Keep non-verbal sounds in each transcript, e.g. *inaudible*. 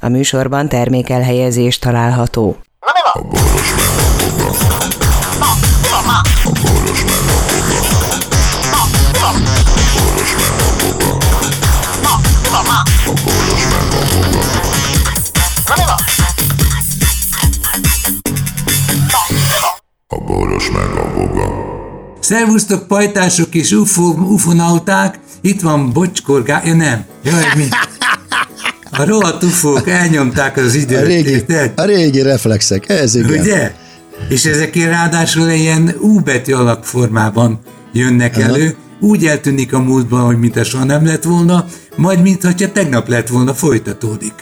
A műsorban termékelhelyezés található. Na mi van? Szervusztok, pajtások és UFO, ufonauták, itt van Bocskorgá... Ja, nem. Jaj, mi? A rohadt ufók elnyomták az időt. A régi, a régi reflexek, ez igen. Ugye? És ezek ráadásul ilyen U betű alakformában jönnek Aha. elő, úgy eltűnik a múltban, hogy mintha soha nem lett volna, majd mintha tegnap lett volna, folytatódik.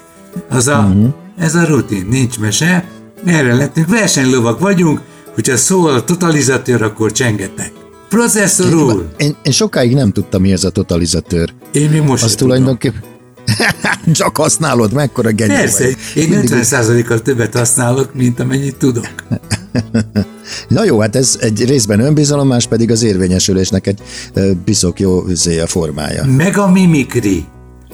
Az a, uh-huh. Ez a rutin, nincs mese, erre lettünk, versenylovak vagyunk, hogyha szól a totalizatőr, akkor csengetek. Processzor úr! Én, én sokáig nem tudtam, mi ez a totalizatőr. Én még most Az tulajdonképpen... *laughs* Csak használod, mekkora genyó Persze, vagy. én Mindig 50%-kal többet használok, mint amennyit tudok. *laughs* Na jó, hát ez egy részben önbizalom, más pedig az érvényesülésnek egy bizok jó a formája. Meg a mimikri.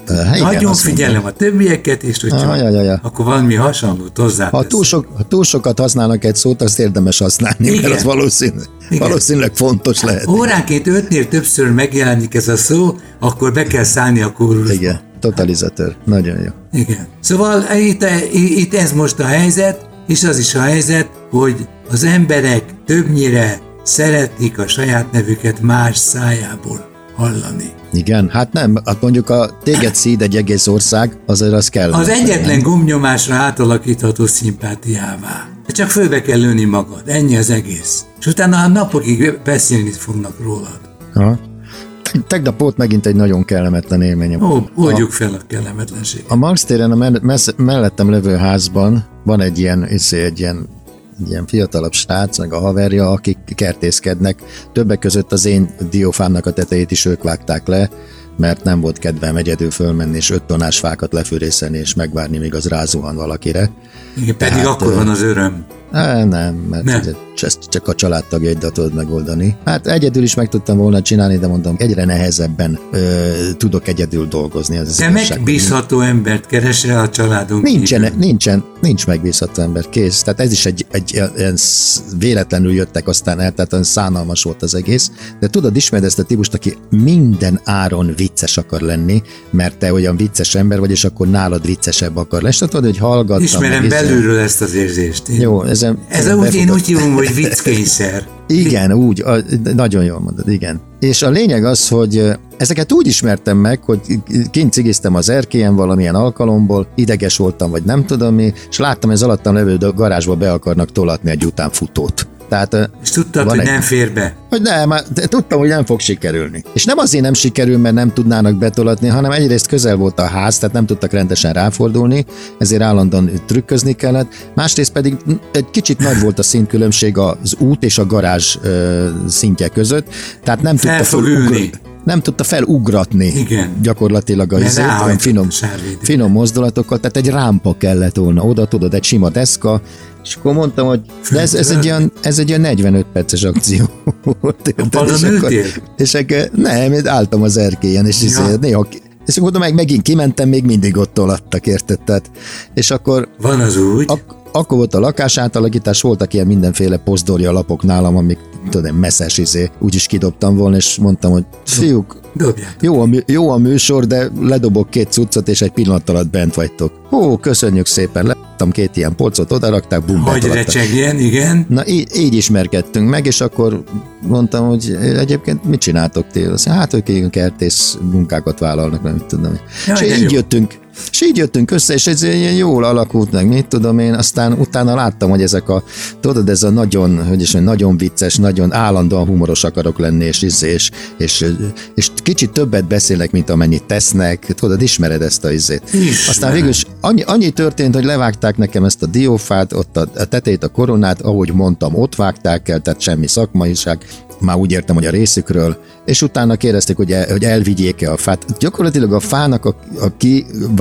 Hát igen, Nagyon figyelem mondom. a többieket, és hogyha ah, ja, ja, ja. akkor valami hasonlót hozzá. Ha túl, sok, ha túl sokat használnak egy szót, azt érdemes használni, igen. mert az valószínűleg, valószínűleg fontos lehet. Óránként ötnél többször megjelenik ez a szó, akkor be kell szállni a kórusba. Igen, totalizatőr. Nagyon jó. Igen. Szóval itt, itt ez most a helyzet, és az is a helyzet, hogy az emberek többnyire szeretik a saját nevüket más szájából hallani. Igen, hát nem, hát mondjuk a téged szíd egy egész ország, azért az kell. Az egyetlen gomnyomásra átalakítható szimpátiává. Csak főbe kell lőni magad, ennyi az egész. És utána a napokig beszélni fognak rólad. Ha. Tegnap volt megint egy nagyon kellemetlen élményem. Ó, oldjuk a, fel a kellemetlenséget. A Marx téren a mellettem levő házban van egy ilyen, izé, egy ilyen egy ilyen fiatalabb srác, meg a haverja, akik kertészkednek. Többek között az én diófámnak a tetejét is ők vágták le, mert nem volt kedvem egyedül fölmenni és öt tonás fákat lefűrészeni és megvárni, míg az rázuhan valakire. Igen, pedig Tehát, akkor van az öröm. Nem, nem, mert nem. ezt csak a családtagjaiddal tudod megoldani. Hát egyedül is meg tudtam volna csinálni, de mondom, egyre nehezebben ö, tudok egyedül dolgozni. Ez Te megbízható embert keresel a családunk Nincsen, kívül. nincsen, nincs megbízható ember, kész. Tehát ez is egy, egy ilyen véletlenül jöttek aztán el, tehát olyan szánalmas volt az egész. De tudod, ismered ezt a típust, aki minden áron vicces akar lenni, mert te olyan vicces ember vagy, és akkor nálad viccesebb akar lenni. És tudod, hogy hallgattam. Ismerem belülről ezt az érzést. Én. Jó, ez ezen... Ez úgy, én úgy hívom, hogy *laughs* vicckényszer. Igen, úgy, a, nagyon jól mondod, igen. És a lényeg az, hogy ezeket úgy ismertem meg, hogy kint cigiztem az erkélyen valamilyen alkalomból, ideges voltam, vagy nem tudom mi, és láttam, ez alattam levő garázsba be akarnak tolatni egy utánfutót. Tehát, és tudtad, hogy egy, nem fér be? Hogy nem, de tudtam, hogy nem fog sikerülni. És nem azért nem sikerül, mert nem tudnának betolatni, hanem egyrészt közel volt a ház, tehát nem tudtak rendesen ráfordulni, ezért állandóan trükközni kellett. Másrészt pedig egy kicsit nagy volt a szintkülönbség az út és a garázs ö, szintje között, tehát nem Fel tudta fog ülni nem tudta felugratni Igen. gyakorlatilag a izét, olyan finom, finom mozdulatokkal, tehát egy rámpa kellett volna oda, tudod, egy sima deszka, és akkor mondtam, hogy de ez, ez, egy, olyan, ez egy olyan 45 perces akció volt. És akkor, és akkor nem, álltam az erkélyen, és ja. Izé, néha és akkor meg megint kimentem, még mindig ott tolattak, érted? Tehát, és akkor... Van az úgy? Ak- akkor volt a lakásátalakítás, voltak ilyen mindenféle pozdorja lapok nálam, amik tudom, messzes izé, úgyis kidobtam volna, és mondtam, hogy fiúk, Jó a, jó a műsor, de ledobok két cuccot, és egy pillanat alatt bent vagytok. Ó, köszönjük szépen, lettem két ilyen polcot, odarakták, bum, Hogy recsegjen, igen. Na, így, így ismerkedtünk meg, és akkor mondtam, hogy egyébként mit csináltok ti? Azt hát ők ilyen kertész munkákat vállalnak, nem tudom. Ja, és így jó. jöttünk, és így jöttünk össze, és ez ilyen jól alakult meg, mit tudom én, aztán utána láttam, hogy ezek a, tudod, ez a nagyon, hogy is, nagyon vicces, nagyon állandóan humoros akarok lenni, és, és, és, és, és kicsit többet beszélnek, mint amennyit tesznek, tudod, ismered ezt a izét. Aztán végül is annyi, annyi történt, hogy levágták nekem ezt a diófát, ott a, a tetejét, a koronát, ahogy mondtam, ott vágták el, tehát semmi szakmaiság, már úgy értem, hogy a részükről, és utána kérdezték, hogy, el, hogy elvigyék-e a fát. Gyakorlatilag a fának a, a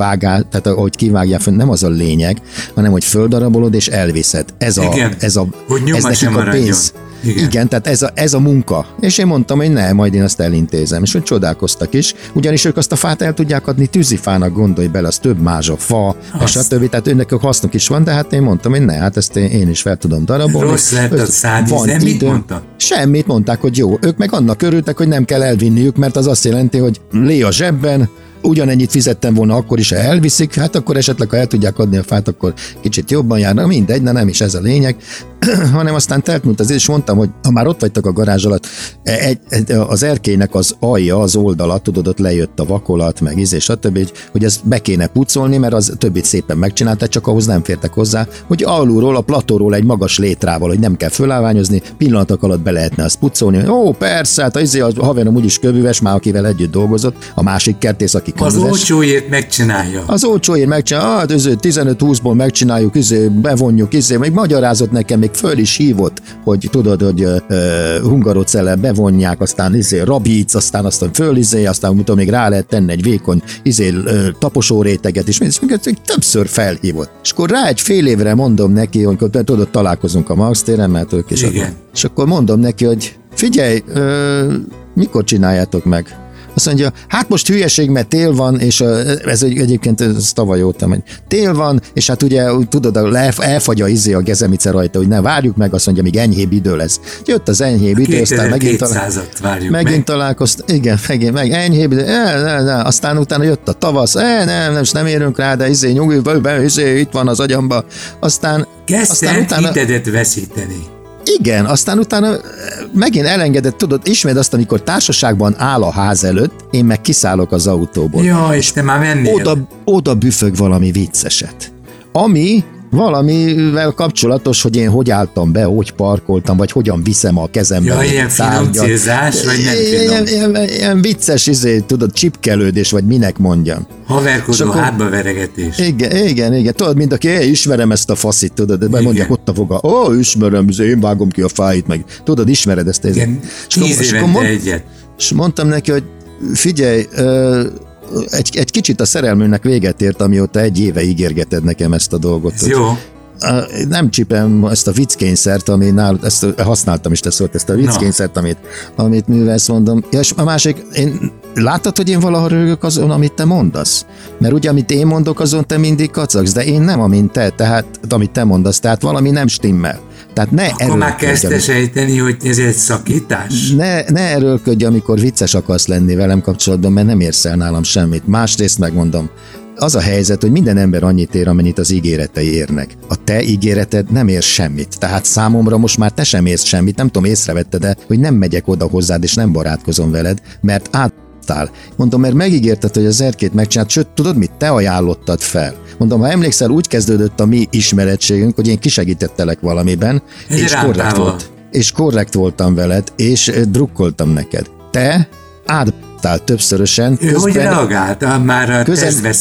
vágá, tehát ahogy kivágják, nem az a lényeg, hanem hogy földarabolod és elviszed. Ez a, Igen, ez a, hogy ez nekik a pénz. Igen. Igen, tehát ez a, ez a munka. És én mondtam, hogy ne, majd én azt elintézem. És hogy csodálkoztak is, ugyanis ők azt a fát el tudják adni tűzifának, gondolj bele, az több mázsa, fa, azt. és a többi, tehát önnek hasznuk is van, de hát én mondtam, hogy ne, hát ezt én, én is fel tudom darabolni. Rossz lett a szád, van de mit mondta? Semmit mondták, hogy jó. Ők meg annak örültek, hogy nem kell elvinniük, mert az azt jelenti, hogy lé a zsebben, ugyanennyit fizettem volna akkor is, ha elviszik, hát akkor esetleg, ha el tudják adni a fát, akkor kicsit jobban járnak, mindegy, de nem is ez a lényeg, *clears throat* hanem aztán teltmúlt az és mondtam, hogy ha már ott vagytok a garázs alatt, egy, egy, az erkélynek az alja, az oldala, tudod, ott lejött a vakolat, meg íz, és stb., hogy, hogy ezt be kéne pucolni, mert az többit szépen megcsinálták, csak ahhoz nem fértek hozzá, hogy alulról, a platóról egy magas létrával, hogy nem kell fölállványozni, pillanatok alatt be lehetne azt pucolni. Ó, persze, hát az, a haverom úgyis kövüves, már akivel együtt dolgozott, a másik kertész, aki. Az olcsóért megcsinálja. Az olcsóért megcsinálja, hát 15-20-ból megcsináljuk, izé, bevonjuk, izé, meg magyarázott nekem, még föl is hívott, hogy tudod, hogy uh, hungarocele bevonják, aztán izé, rabíc, aztán aztán föl izé, aztán tudom, még rá lehet tenni egy vékony izé, uh, taposó réteget, és mindegy, még többször felhívott. És akkor rá egy fél évre mondom neki, hogy tudod, találkozunk a Max téren, mert ők is. Igen. És akkor mondom neki, hogy figyelj, uh, mikor csináljátok meg? Azt mondja, hát most hülyeség, mert tél van, és ez egyébként ez tavaly óta megy. Tél van, és hát ugye tudod, elfagy a izé a gezemice rajta, hogy ne várjuk meg, azt mondja, míg enyhébb idő lesz. Jött az enyhébb idő, aztán megint, talál... megint meg. találkozt, igen, megint, meg enyhébb idő, ne, ne, ne, aztán utána jött a tavasz, e, nem, nem, nem érünk rá, de izé, nyugi, izé, itt van az agyamba. Aztán, Kezdte aztán utána... hitedet veszíteni. Igen, aztán utána megint elengedett, tudod, ismed azt, amikor társaságban áll a ház előtt, én meg kiszállok az autóból. Ja, és te már mennél. Oda, oda büfög valami vicceset. Ami valamivel kapcsolatos, hogy én hogy álltam be, hogy parkoltam, vagy hogyan viszem a kezembe. Ja, ilyen finom célzás, vagy nem finom? Ilyen, ilyen, ilyen vicces, izé, tudod, csipkelődés, vagy minek mondjam. Haverkodó akkor, hátba veregetés. Igen, igen, igen. Tudod, mint aki, én ismerem ezt a faszit, tudod, de mondják ott a foga, ó, oh, ismerem, izé, én vágom ki a fáit, meg tudod, ismered ezt. Igen, és tíz és akkor mond, egyet. És mondtam neki, hogy figyelj, egy, egy kicsit a szerelmünknek véget ért, amióta egy éve ígérgeted nekem ezt a dolgot. Ez jó nem csipem ezt a vickényszert, ami nálad, ezt használtam is te szólt, ezt a vickényszert, amit, amit művelsz, mondom. Ja, és a másik, én, látod, hogy én valahol rögök azon, amit te mondasz? Mert ugye, amit én mondok, azon te mindig kacagsz, de én nem, amint te, tehát, amit te mondasz, tehát valami nem stimmel. Tehát ne Akkor már kezdte sejteni, hogy ez egy szakítás? Ne, ne erőlködj, amikor vicces akarsz lenni velem kapcsolatban, mert nem érsz el nálam semmit. Másrészt megmondom, az a helyzet, hogy minden ember annyit ér, amennyit az ígéretei érnek. A te ígéreted nem ér semmit. Tehát számomra most már te sem érsz semmit, nem tudom, észrevette, de hogy nem megyek oda hozzád, és nem barátkozom veled, mert át Mondom, mert megígérted, hogy az erkét megcsinált, sőt, tudod mit? Te ajánlottad fel. Mondom, ha emlékszel, úgy kezdődött a mi ismerettségünk, hogy én kisegítettelek valamiben, Ez és korrekt, volt, és korrekt voltam veled, és drukkoltam neked. Te át reagált többszörösen. Ő hogy reagált már a közben?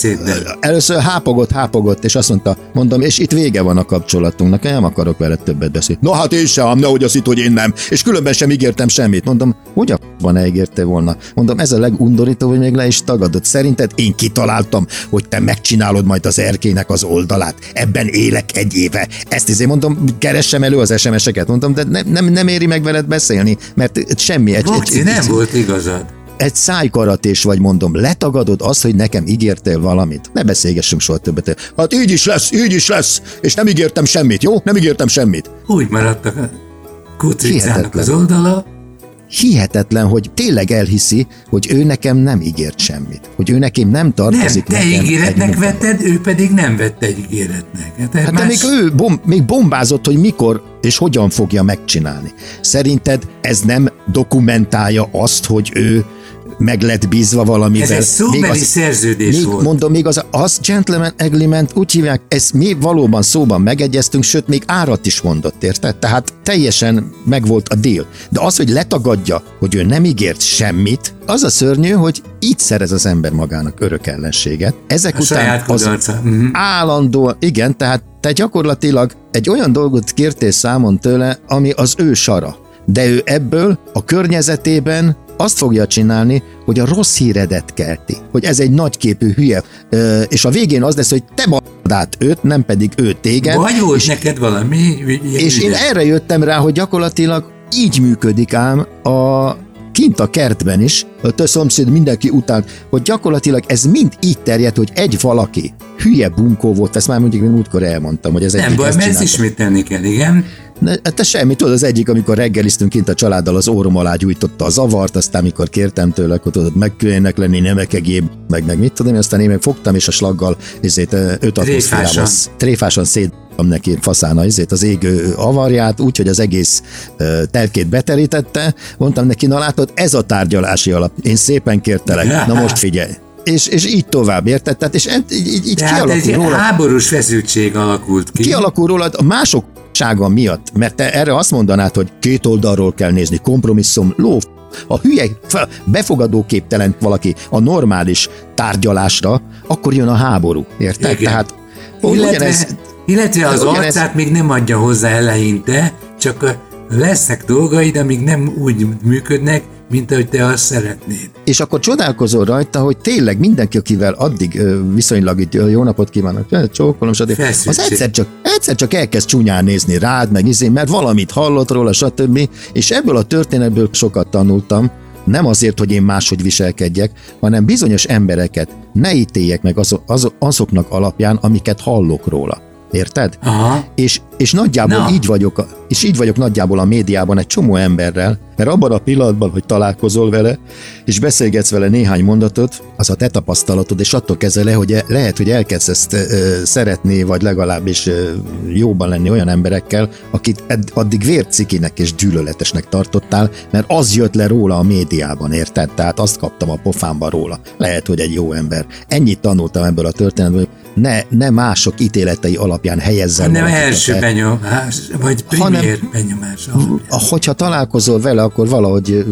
Először hápogott, hápogott, és azt mondta, mondom, és itt vége van a kapcsolatunknak, nem akarok veled többet beszélni. Na hát én sem, nehogy azt itt, hogy én nem, és különben sem ígértem semmit. Mondom, hogy a van ígérte volna? Mondom, ez a legundorító, hogy még le is tagadott. Szerinted én kitaláltam, hogy te megcsinálod majd az erkének az oldalát. Ebben élek egy éve. Ezt izé mondom, keressem elő az SMS-eket. Mondom, de nem, nem, nem éri meg veled beszélni, mert semmi. Egy, Bocs, egy, nem volt igazad egy szájkaratés vagy mondom, letagadod azt, hogy nekem ígértél valamit. Ne beszélgessünk soha többet. Hát így is lesz, így is lesz, és nem ígértem semmit, jó? Nem ígértem semmit. Úgy maradtak a kutricának az oldala. Hihetetlen, hogy tényleg elhiszi, hogy ő nekem nem ígért semmit. Hogy ő nekem nem tartozik nem, te nekem ígéretnek vetted, ő pedig nem vette egy ígéretnek. Hát, hát más... de még ő bom, még bombázott, hogy mikor és hogyan fogja megcsinálni. Szerinted ez nem dokumentálja azt, hogy ő meg lett bízva valamivel. Ez egy szóbeli még az, szerződés még, volt. Mondom, még az, az gentleman agreement úgy hívják, ezt mi valóban szóban megegyeztünk, sőt, még árat is mondott, érted? Tehát teljesen megvolt a deal. De az, hogy letagadja, hogy ő nem ígért semmit, az a szörnyű, hogy így szerez az ember magának örök ellenséget. Ezek a után az uh-huh. állandóan, igen, tehát te gyakorlatilag egy olyan dolgot kértél számon tőle, ami az ő sara de ő ebből a környezetében azt fogja csinálni, hogy a rossz híredet kelti. Hogy ez egy nagyképű hülye. És a végén az lesz, hogy te át őt, nem pedig ő téged. Vagy volt és, neked valami És én erre jöttem rá, hogy gyakorlatilag így működik ám a kint a kertben is, a te szomszéd mindenki után, hogy gyakorlatilag ez mind így terjed, hogy egy valaki hülye bunkó volt, ezt már mondjuk múltkor elmondtam, hogy ez egy Nem baj, mert ezt ismételni kell, igen. Ne, hát te semmi, tudod, az egyik, amikor reggeliztünk kint a családdal, az órom alá gyújtotta a zavart, aztán amikor kértem tőle, akkor tudod, meg lenni, nem ekegébb, meg, meg mit tudom, aztán én meg fogtam, és a slaggal ezért öt atmoszférával tréfásan szét neki faszán ezért az égő avarját, úgyhogy az egész telkét beterítette. Mondtam neki, na látod, ez a tárgyalási alap. Én szépen kértelek, na most figyelj. És, és így tovább, érted? Tehát, és így, így, így kialakul egy róla. háborús feszültség alakult ki. Kialakul róla a mások sága miatt, mert te erre azt mondanád, hogy két oldalról kell nézni, kompromisszum, ló, a hülye, befogadóképtelen valaki a normális tárgyalásra, akkor jön a háború, érted? Igen. Tehát illetve, ugyanez, illetve az ugyanez, arcát még nem adja hozzá eleinte, csak lesznek dolgaid, amik nem úgy működnek, mint ahogy te azt szeretnéd. És akkor csodálkozol rajta, hogy tényleg mindenki, akivel addig viszonylag itt jó napot kívánok, csókolom, stb. Az egyszer csak, egyszer csak elkezd csúnyán nézni rád, meg izé, mert valamit hallott róla, stb. És ebből a történetből sokat tanultam, nem azért, hogy én máshogy viselkedjek, hanem bizonyos embereket ne ítéljek meg azok, azoknak alapján, amiket hallok róla. Érted? Aha. És, és nagyjából no. így vagyok, és így vagyok nagyjából a médiában egy csomó emberrel, mert abban a pillanatban, hogy találkozol vele, és beszélgetsz vele néhány mondatot, az a te tapasztalatod, és attól kezdve le, hogy e, lehet, hogy elkezdsz ezt ö, szeretni, vagy legalábbis ö, jóban lenni olyan emberekkel, akit ed, addig vércikinek és gyűlöletesnek tartottál, mert az jött le róla a médiában, érted? Tehát azt kaptam a pofámba róla. Lehet, hogy egy jó ember. Ennyit tanultam ebből a történetből, ne, ne mások ítéletei alapján helyezzen. Nem első benyomás, vagy primér benyomás alapján. Hogyha találkozol vele, akkor valahogy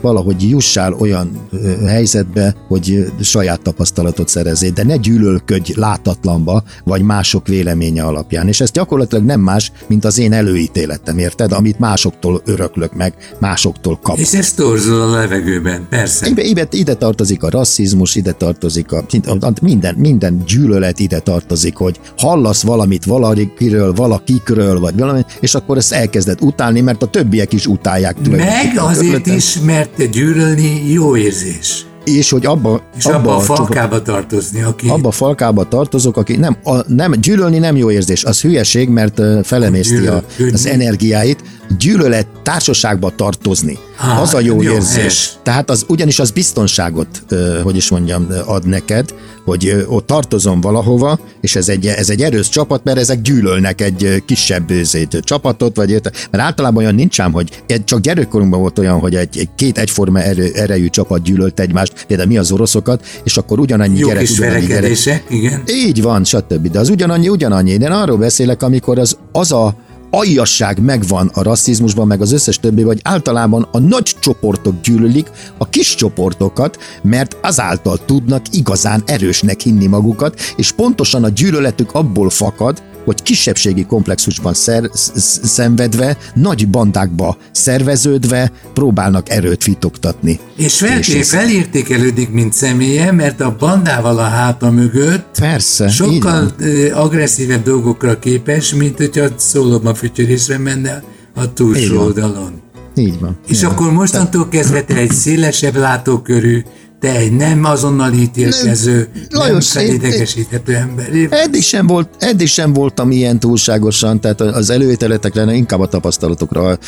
valahogy jussál olyan helyzetbe, hogy saját tapasztalatot szerezzél, de ne gyűlölködj látatlanba, vagy mások véleménye alapján. És ez gyakorlatilag nem más, mint az én előítéletem, érted? Amit másoktól öröklök meg, másoktól kapok. És ez torzul a levegőben, persze. Ide, ide, ide tartozik a rasszizmus, ide tartozik a, minden, minden gyűlölet ide tartozik, hogy hallasz valamit valakiről, valakikről, vagy valami, és akkor ezt elkezded utálni, mert a többiek is utálják. Meg azért is, mert mert gyűlölni jó érzés. És hogy abba, és abba, abba a falkába a, tartozni, aki... Abba a falkába tartozok, aki nem, a, nem, gyűlölni nem jó érzés, az hülyeség, mert felemészti a, az energiáit, gyűlölet társaságba tartozni. Há, az a jó, jó érzés. Helyes. Tehát az ugyanis az biztonságot, hogy is mondjam, ad neked, hogy ott tartozom valahova, és ez egy, ez egy erős csapat, mert ezek gyűlölnek egy kisebb bőzét csapatot, vagy mert általában olyan nincs ám, hogy csak gyerekkorunkban volt olyan, hogy egy, egy két egyforma erő, erejű csapat gyűlölt egymást, például mi az oroszokat, és akkor ugyanannyi Jó gyerek, ugyanannyi gyerek. igen. Így van, stb. De az ugyanannyi, ugyanannyi. Én arról beszélek, amikor az, az a aljasság megvan a rasszizmusban, meg az összes többi, vagy általában a nagy csoportok gyűlölik a kis csoportokat, mert azáltal tudnak igazán erősnek hinni magukat, és pontosan a gyűlöletük abból fakad, hogy kisebbségi komplexusban szer, szenvedve, nagy bandákba szerveződve próbálnak erőt fitoktatni. És felértékelődik, mint személye, mert a bandával a háta mögött Persze, sokkal agresszívebb dolgokra képes, mint hogyha szólóban fütyörésre menne a túlsó oldalon. Így van. És Igen. akkor mostantól kezdve te egy szélesebb látókörű, te egy nem azonnal ítélkező, nem, nem felidegesíthető ember. Eddig sem, volt, eddig sem voltam ilyen túlságosan, tehát az előételetekre, inkább a tapasztalatokra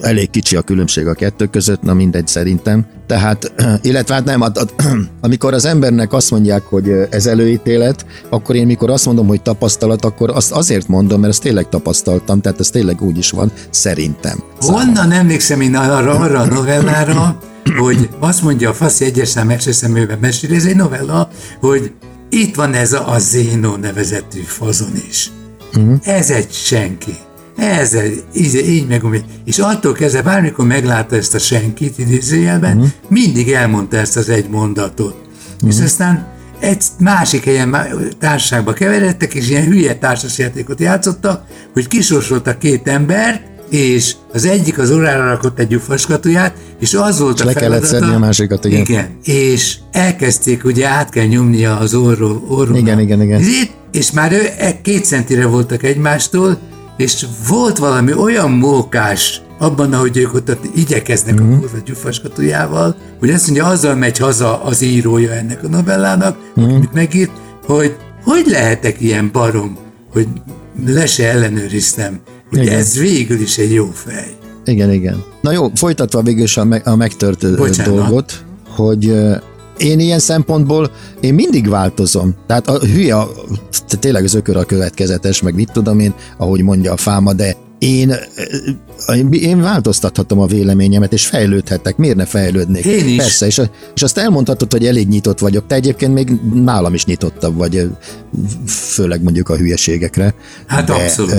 elég kicsi a különbség a kettő között, na mindegy szerintem. Tehát, *clears throat* illetve hát nem, *clears throat* amikor az embernek azt mondják, hogy ez előítélet, akkor én mikor azt mondom, hogy tapasztalat, akkor azt azért mondom, mert ezt tényleg tapasztaltam, tehát ez tényleg úgy is van, szerintem. Honnan emlékszem én arra, arra a novellára, hogy azt mondja a Faszi egyes szám első szemőben mesél, ez egy novella, hogy itt van ez a, a Zénó nevezetű fazon is. Uh-huh. Ez egy senki. Ez egy, így, így meg úgy. És attól kezdve bármikor meglátta ezt a senkit idézőjelben, uh-huh. mindig elmondta ezt az egy mondatot. Uh-huh. És aztán egy másik helyen társaságba keveredtek, és ilyen hülye társasjátékot játszottak, hogy kisorsoltak két embert, és az egyik az órára rakott egy gyufaskatuját, és az volt és a le kellett szedni a másikat, igen. Igen, és elkezdték, ugye át kell nyomnia az orró, orró Igen, igen, igen. És már ő e- két centire voltak egymástól, és volt valami olyan mókás abban, ahogy ők ott igyekeznek uh-huh. a mhm. kurva gyufaskatujával, hogy azt mondja, azzal megy haza az írója ennek a novellának, uh-huh. amit megírt, hogy hogy lehetek ilyen barom, hogy le se ellenőriztem, hogy igen. ez végül is egy jó fej. Igen, igen. Na jó, folytatva végül is a, me- a megtört Bocsánat. dolgot, hogy én ilyen szempontból én mindig változom. Tehát a hülye, tényleg az ökör a következetes, meg mit tudom én, ahogy mondja a fáma, de én, én változtathatom a véleményemet, és fejlődhetek. Miért ne fejlődnék? Én is. Persze, és, és azt elmondhatod, hogy elég nyitott vagyok. Te egyébként még nálam is nyitottabb vagy, főleg mondjuk a hülyeségekre. Hát de, abszolút.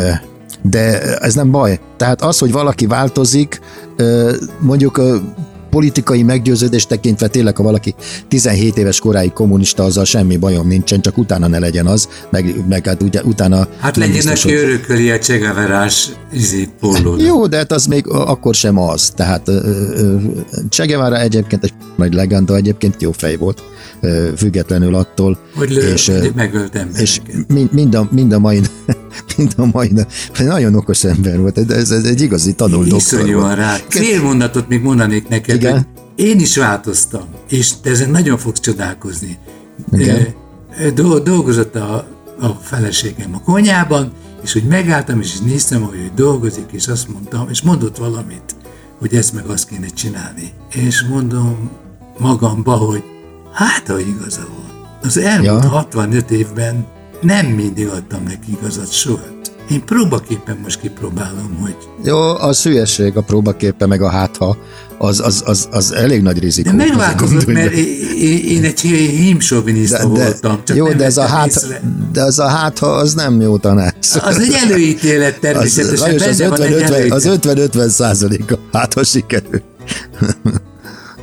De ez nem baj. Tehát az, hogy valaki változik, mondjuk politikai meggyőződés tekintve tényleg, ha valaki 17 éves koráig kommunista, azzal semmi bajom nincsen, csak utána ne legyen az, meg, meg hát ugye, utána... Hát legyen neki örököli a csegaverás izé, Jó, de hát az még akkor sem az. Tehát Csegevara egyébként egy nagy legenda, egyébként jó fej volt, függetlenül attól. Hogy lő, és, hogy megölt És mind, mind, a, mind a mai *laughs* mind a mai nagyon okos ember volt, ez, ez egy igazi tanul volt. rá. Fél mondatot még mondanék neked, Igen? hogy én is változtam, és te ezen nagyon fogsz csodálkozni. Igen? Dolgozott a, a feleségem a konyában, és hogy megálltam, és néztem, hogy ő dolgozik, és azt mondtam, és mondott valamit, hogy ezt meg azt kéne csinálni. És mondom magamba, hogy hát, ha igaza volt. Az elmúlt ja. 65 évben nem mindig adtam neki igazat, soha. Én próbaképpen most kipróbálom, hogy... Jó, a szülyesség, a próbaképpen, meg a hátha, az, az, az, az elég nagy rizikó. De megváltozott, mert én egy hímsoviniszta voltam. Csak jó, de ez, a hát, de ez a hátha, az nem jó tanács. Az egy előítélet természetesen. Az, az, 50, 50, az 50-50 százalék a hátha sikerül.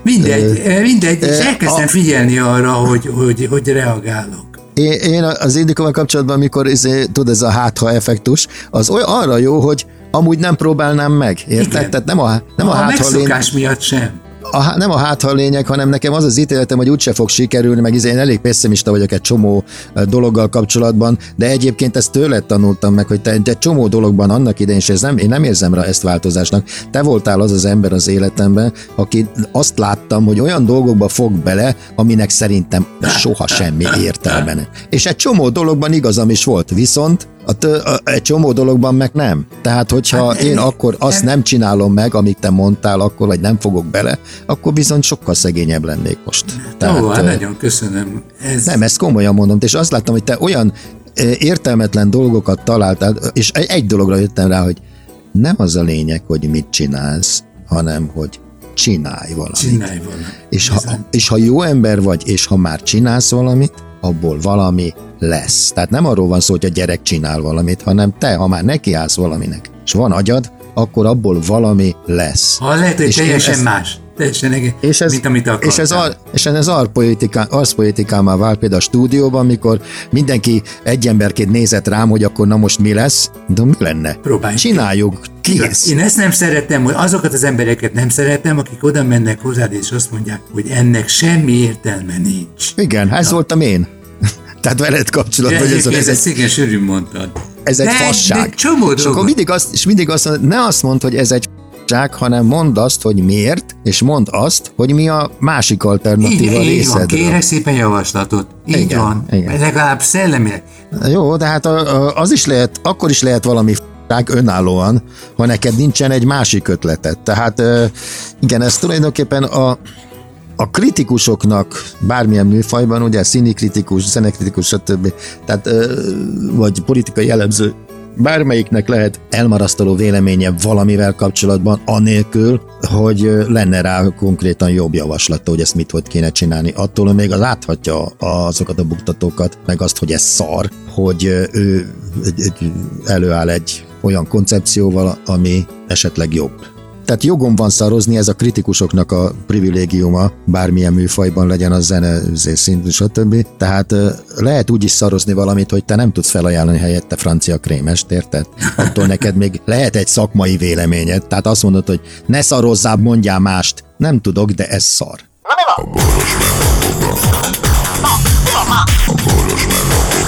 Mindegy, mindegy, és elkezdtem figyelni arra, hogy, hogy, hogy reagálok. Én, én az indikommal kapcsolatban, amikor izé, tud ez a hátha effektus, az olyan arra jó, hogy amúgy nem próbálnám meg, érted? Igen. Tehát nem a, nem a, a hátha lény... miatt sem a, nem a hátha lényeg, hanem nekem az az ítéletem, hogy úgyse fog sikerülni, meg izé, én elég pessimista vagyok egy csomó dologgal kapcsolatban, de egyébként ezt tőled tanultam meg, hogy te egy csomó dologban annak idején, és ez nem, én nem érzem rá ezt változásnak. Te voltál az az ember az életemben, aki azt láttam, hogy olyan dolgokba fog bele, aminek szerintem soha semmi értelme. És egy csomó dologban igazam is volt, viszont a tő, a, egy csomó dologban meg nem. Tehát, hogyha hát, én akkor azt nem csinálom meg, amit te mondtál, akkor, vagy nem fogok bele, akkor bizony sokkal szegényebb lennék most. Tehát, Ó, hát nagyon köszönöm. Ez... Nem, ezt komolyan mondom, és azt láttam, hogy te olyan értelmetlen dolgokat találtál, és egy, egy dologra jöttem rá, hogy nem az a lényeg, hogy mit csinálsz, hanem hogy csinálj valamit. Csinálj valamit. És ha, és ha jó ember vagy, és ha már csinálsz valamit, abból valami lesz. Tehát nem arról van szó, hogy a gyerek csinál valamit, hanem te, ha már nekiállsz valaminek, és van agyad, akkor abból valami lesz. Ha lehet, hogy és teljesen ezt, más. Teljesen egész, és ez, mint amit akartál. És ez, ar, és ez arszpoetikámá vált például a stúdióban, amikor mindenki egy emberként nézett rám, hogy akkor na most mi lesz, de mi lenne? Próbáljuk. Csináljuk. Kész. Én ezt nem szeretem, hogy azokat az embereket nem szeretem, akik oda mennek hozzád, és azt mondják, hogy ennek semmi értelme nincs. Igen, ez na. voltam én. *laughs* Tehát veled kapcsolatban, ez, ez, ez sűrűn mondtad. Ez egy de, fasság. De csomó és akkor mindig azt, és mindig azt mondod, ne azt mondd, hogy ez egy fasság, hanem mondd azt, hogy miért, és mondd azt, hogy mi a másik alternatíva igen, részedről. Így van, kérek szépen javaslatot. Így igen, van. Igen. Legalább szellemileg. Jó, de hát az is lehet, akkor is lehet valami önállóan, ha neked nincsen egy másik ötleted. Tehát igen, ez tulajdonképpen a, a kritikusoknak bármilyen műfajban, ugye színikritikus, zenekritikus, stb. Tehát, vagy politikai jellemző, bármelyiknek lehet elmarasztaló véleménye valamivel kapcsolatban, anélkül, hogy lenne rá konkrétan jobb javaslata, hogy ezt mit hogy kéne csinálni. Attól még láthatja azokat a buktatókat, meg azt, hogy ez szar, hogy ő előáll egy olyan koncepcióval, ami esetleg jobb. Tehát jogom van szarozni, ez a kritikusoknak a privilégiuma, bármilyen műfajban legyen a zene, szint, stb. Tehát lehet úgy is szarozni valamit, hogy te nem tudsz felajánlani helyette francia krémest, érted? Attól neked még lehet egy szakmai véleményed. Tehát azt mondod, hogy ne szarozzál, mondjál mást. Nem tudok, de ez szar. A boros a boros A